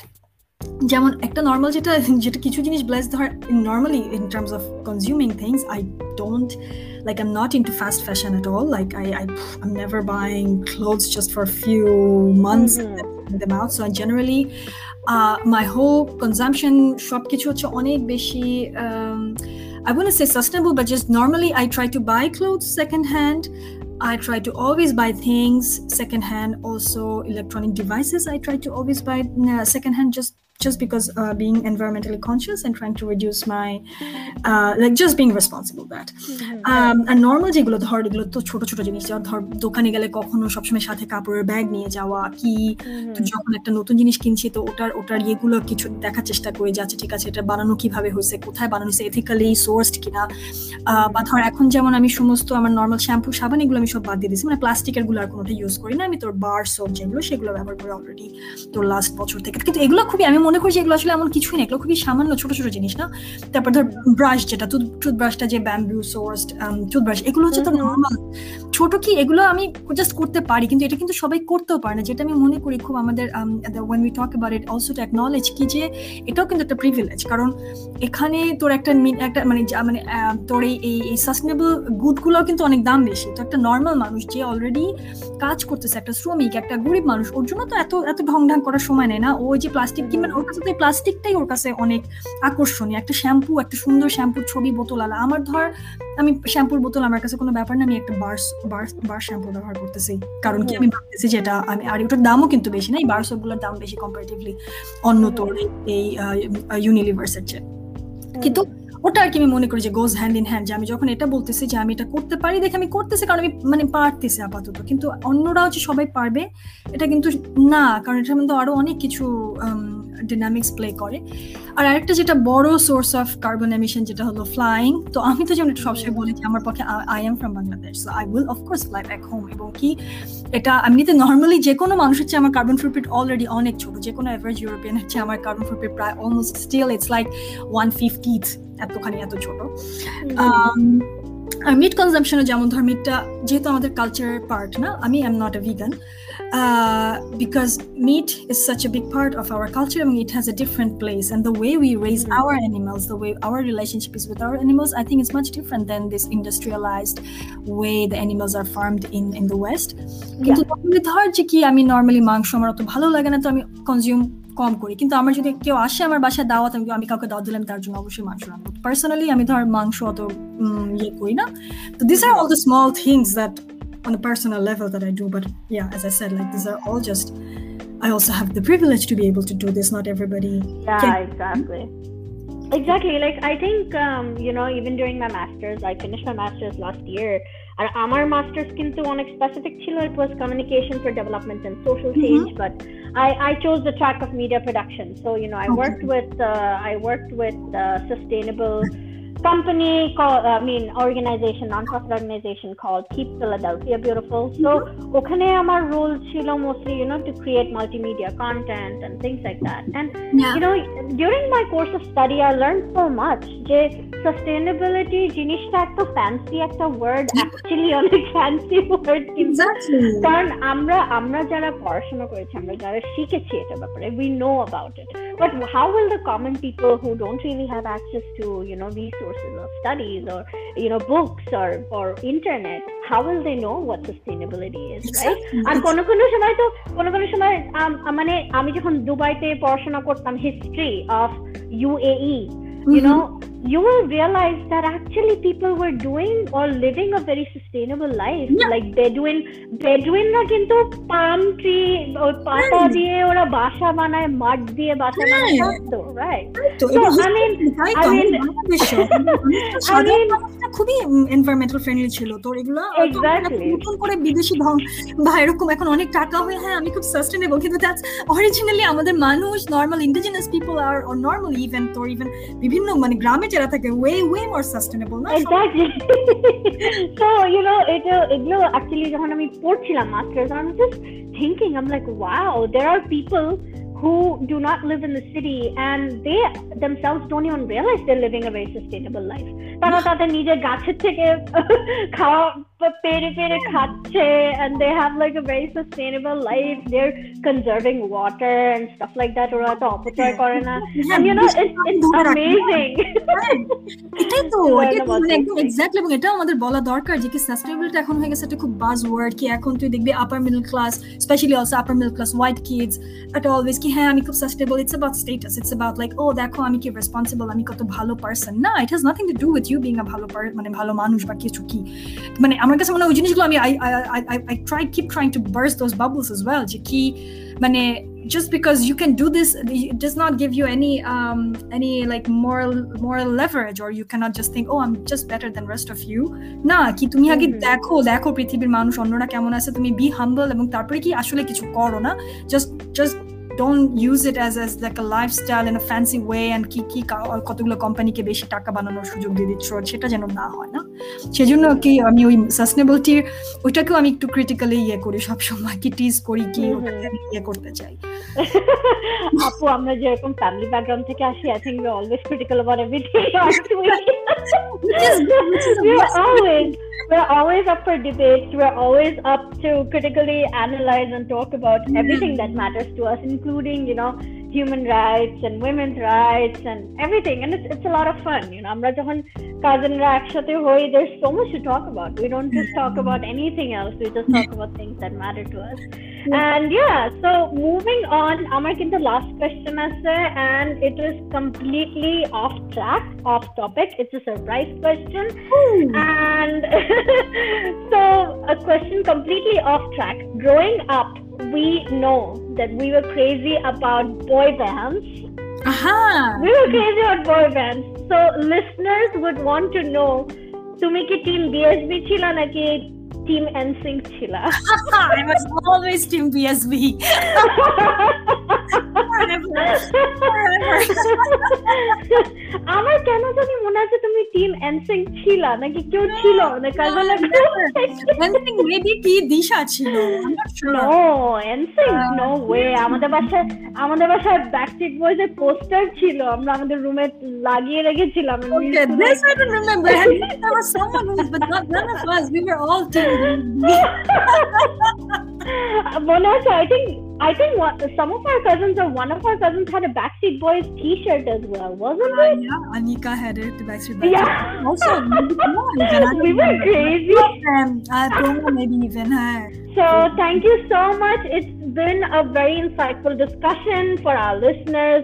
Speaker 2: যেমন একটা নর্মাল যেটা যেটা কিছু জিনিস ব্লেস ধর normally in terms of consuming things I don't like I'm not into fast fashion at all. Like I, I I'm never buying clothes just for a few months mm-hmm. them out. So I generally uh, my whole consumption shop কিছু হচ্ছে অনেক বেশি um, I wouldn't say sustainable, but just normally I try to buy clothes secondhand. I try to always buy things secondhand. Also, electronic devices I try to always buy uh, secondhand just just because uh, being environmentally conscious and trying to reduce my uh, like just being responsible that. আর normal যেগুলো ধর এগুলো তো ছোট ছোট জিনিস ধর দোকানে গেলে কখনো সবসময় সাথে কাপড়ের ব্যাগ নিয়ে যাওয়া কি? যখন একটা নতুন জিনিস কিনছি তো ওটার ওটার ইয়েগুলো কিছু দেখার চেষ্টা করি যে আচ্ছা ঠিক আছে এটা বানানো কীভাবে হয়েছে? কোথায় বানানো হয়েছে? এথিক্যালি সোর্সড কিনা? বা ধর এখন যেমন আমি সমস্ত আমার নর্মাল শ্যাম্পু সাবান এগুলো আমি সব বাদ দিয়ে দিচ্ছি মানে প্লাস্টিকেরগুলো আর কোনোটা ইউজ করি না। আমি তোর বার সোপ যেগুলো সেগুলো ব্যবহার করি অলরেডি তোর লাস্ট বছর থেকে। কিন্তু এগুলো খুবই আমি মনে করি যে এগুলো আসলে এমন কিছুই না এগুলো খুবই সামান্য ছোট ছোট জিনিস না। তারপর ধর ব্রাশ যেটা টুথব্রাশটা যে ব্যাম্বু সোর্সড টুথব্রাশ এগুলো হচ্ছে তো নর্মাল ছোট কি এগুলো আমি জাস্ট করতে পারি কিন্তু এটা কিন্তু সবাই করতেও পারে না। যেটা আমি মনে করি খুব আমাদের when we talk about it also to acknowledge কি যে এটাও কিন্তু একটা প্রিভিলেজ কারণ এখানে তোর একটা একটা মানে মানে তোর এই এই সাস্টেনেবল গুডগুলোও কিন্তু অনেক দাম বেশি। তো একটা নর্মাল মানুষ যে অলরেডি কাজ করতেছে একটা শ্রমিক একটা গরিব মানুষ ওর জন্য তো এত এত ঢং ঢং করার সময় নেই না। ওই যে প্লাস্টিক কিনবেন ওর কাছে তো প্লাস্টিকটাই ওর কাছে অনেক আকর্ষণীয়। একটা শ্যাম্পু একটা সুন্দর শ্যাম্পুর ছবি বোতল আলা। আমার ধর আমি শ্যাম্পুর বোতল আমার কাছে কোনো ব্যাপার না আমি একটা বার্স বার্স বার শ্যাম্পু ব্যবহার করতেছি। কারণ কি আমি ভাবতেছি যেটা আমি আর ওটার দামও কিন্তু বেশি না এই বার্সগুলোর দাম বেশি কম্পারেটিভলি অন্য তোর এই ইউনিলিভার্সের চেয়ে। কিন্তু ওটা আর কি আমি মনে করি যে গোজ হ্যান্ড ইন হ্যান্ড যে আমি যখন এটা বলতেছি যে আমি এটা করতে পারি দেখে আমি করতেছি কারণ আমি মানে পারতেছি আপাতত। কিন্তু অন্যরাও যে সবাই পারবে এটা কিন্তু না কারণ এটার মধ্যে আরও অনেক কিছু ডিনামিক্স প্লে করে। আর আরেকটা যেটা বড় সোর্স অফ কার্বন এমিশন যেটা হলো ফ্লাইং তো আমি তো যেমন সবসময় বলি যে আমার পক্ষে I am from Bangladesh so I will of course fly back home এবং কি এটা এমনিতে নর্মালি যে কোনো মানুষের চেয়ে আমার কার্বন ফুটপ্রিন্ট অলরেডি অনেক ছোট যে কোনো এভারেজ ইউরোপিয়ানের চেয়ে আমার কার্বন ফুটপ্রিন্ট প্রায় almost still it's like one fiftieth এতখানি এত ছোট। আর মিট কনজামশনও যেমন ধর মিটটা যেহেতু আমাদের কালচারের পার্ট না আমি am not a vegan because meat is such a big part of our culture এবং it has a different place and the way we raise our animals the way our relationship is with our animals I think it's much different than this industrialised way the animals are farmed in in the West কিন্তু ধর যে কি আমি normally মাংস আমার অত ভালো লাগে না তো আমি কনজিউম কম করি কিন্তু আমার যদি কেউ আসে আমার বাসায় দাওয়াত আমি আমি কাউকে দাওয়াত দিলাম তার জন্য অবশ্যই মাংস রান্না পার্সোনালি আমি ধর মাংস অত ইয়ে করি না তো this are all the small things that on a personal level that I do but yeah as I said like these are all just I also have the privilege to be able to do this not everybody
Speaker 1: yeah can. exactly exactly like I think um, you know even during my masters I finished my masters last year আর আমার masters কিন্তু অনেক specific ছিল it was communication for development and social change but I, I chose the track of media production. So, you know, I okay. worked with uh, I worked with uh, sustainable company called uh, I mean organization non-profit organization called Keep Philadelphia Beautiful. So ওখানে আমার role ছিল mostly you know to create multimedia content and things like that. And yeah. you know during my course of study I learned so much যে sustainability জিনিসটা একটা fancy একটা word actually অনেক fancy word কিন্তু কারণ আমরা আমরা যারা পড়াশোনা করেছি আমরা যারা শিখেছি এটা ব্যাপারে we know about it. But how will the common people who don't really have access to you know these sources of studies or you know books or or internet how will they know what sustainability is right আর কোনো কোনো সময় তো কোনো কোনো সময় মানে আমি যখন দুবাইতে পড়াশোনা করতাম history of UAE you know You will realize that actually people were doing or living a very sustainable life. Yeah. like bedouin bedouin কিন্তু palm tree ওই পাতা দিয়ে ওরা বাসা বানায় মাঠ দিয়ে বাসা বানায় থাকতো right
Speaker 2: so i mean i mean I mean খুবই এনভায়রনমেন্টাল ফ্রেন্ডলি ছিল। তো এগুলো নতুন করে বিদেশি ধং বা এরকম এখন অনেক টাকা হয়ে হ্যাঁ আমি খুব সাস্টেনেবল কিন্তু দ্যাটস অরিজিনালি আমাদের মানুষ নর্মাল ইন্ডিজিনাস পিপল আর নর্মাল ইভেন তো ইভেন বিভিন্ন মানে গ্রামে যারা থাকে ওয়ে ওয়ে মোর সাস্টেনেবল না
Speaker 1: এক্স্যাক্টলি সো ইউ নো এটা এগুলো অ্যাকচুয়ালি যখন আমি পড়ছিলাম masters I am just thinking I am like wow there are people who do not live in the city and they themselves don't even realize they're living a very sustainable life. তারা তাদের নিজের গাছের থেকে খাওয়া পেরে পেরে খাচ্ছে and they have like a very sustainable life. They're conserving water and stuff like that. ওরা তো অপচয় করে না and you know it's, it's amazing.
Speaker 2: এটাই তো একদম এক্স্যাক্টলি এবং এটা আমাদের বলা দরকার যে কি সাস্টেনেবিলিটি এখন হয়ে গেছে একটা খুব বাজ ওয়ার্ড কি এখন তুই দেখবি upper middle class specially also upper middle class white kids এটা অলওয়েজ কি হ্যাঁ আমি খুব sustainable it's about status it's about like ও দেখো আমি কি রেসপন্সিবল আমি কত ভালো পার্সন না it has nothing to do with you being a ভালো মানে ভালো মানুষ বা কিছু কি। মানে আমার কাছে মনে হয় ওই জিনিসগুলো আমি I I try keep trying to burst those bubbles as well যে কি মানে just because you can do this it does not give you any um any like moral moral leverage or you cannot just think oh i'm just better than rest of you না কি তুমি আগে দেখো দেখো পৃথিবীর মানুষ অন্যরা কেমন আছে তুমি বি হাম্বল এবং তারপরে কি আসলে কিছু করো না just just don't use it as as like a lifestyle in a fancy way and কি কি কতগুলো কোম্পানিকে বেশি টাকা বানানোর সুযোগ দিয়ে দিচ্ছ সেটা যেন না হয় না সেজন্য কি আমি ওই সাস্টেনেবিলিটির ওইটাকেও আমি একটু ক্রিটিক্যালি ইয়ে করি সবসময় কি টিজ করি কি ইয়ে করতে চাই
Speaker 1: আপু আমরা যেরকম ফ্যামিলি ব্যাকগ্রাউন্ড থেকে আসি I think we always critical about everything always we're always up for debates we're always up to critically analyze and talk about everything that matters to us including you know human rights and women's rights and everything and it's, it's a lot of fun you know আমরা যখন কাজিনরা একসাথে হই there's so much to talk about we don't just talk about anything else we just talk about things that matter to us and yeah so moving on আমার কিন্তু last question আছে and it is completely off track off topic it's a surprise question and so a question completely off track growing up we know that we were crazy about boy bands
Speaker 2: Aha!
Speaker 1: we were crazy about boy bands so listeners would want to know তুমি কি team BSB ছিল নাকি team NSYNC ছিল
Speaker 2: I was always Team BSB.
Speaker 1: আমার কেন জানি মনে আছে তুমি টিম এনসিঙ্ক ছিল নাকি কেউ ছিল না কাজল
Speaker 2: Anything maybe কি দিশা ছিল.
Speaker 1: নো এনসিঙ্ক নো ওয়ে আমাদের বাসায় আমাদের বাসায় ব্যাকস্ট্রিট বয়েজ এর পোস্টার ছিল আমরা আমাদের রুমে লাগিয়ে রেখেছিলাম
Speaker 2: this I don't remember. There was someone who, but not none of us. We were all Team
Speaker 1: Monasa, I think I think what, some of our cousins or one of our cousins had a Backstreet Boys T-shirt as well, wasn't
Speaker 2: uh,
Speaker 1: it?
Speaker 2: Yeah, Anika had it. The Backstreet Boys.
Speaker 1: Yeah.
Speaker 2: Also,
Speaker 1: we were crazy.
Speaker 2: Um, uh, maybe even her.
Speaker 1: So thank you so much. It's been a very insightful discussion for our listeners.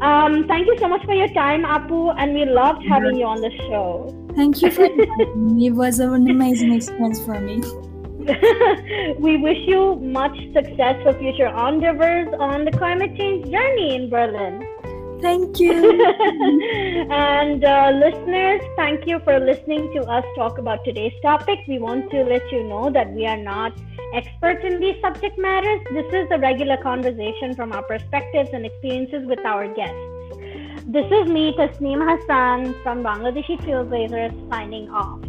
Speaker 1: Um, thank you so much for your time, Apu, and we loved having you on the show.
Speaker 2: Thank you for me. It was an amazing experience for me.
Speaker 1: we wish you much success for future endeavors on the climate change journey in Berlin.
Speaker 2: Thank you.
Speaker 1: and uh, listeners, thank you for listening to us talk about today's topic. We want to let you know that we are not experts in these subject matters. This is a regular conversation from our perspectives and experiences with our guests. This is me, Tasneem Hassan from Bangladeshi Trailblazers, signing off.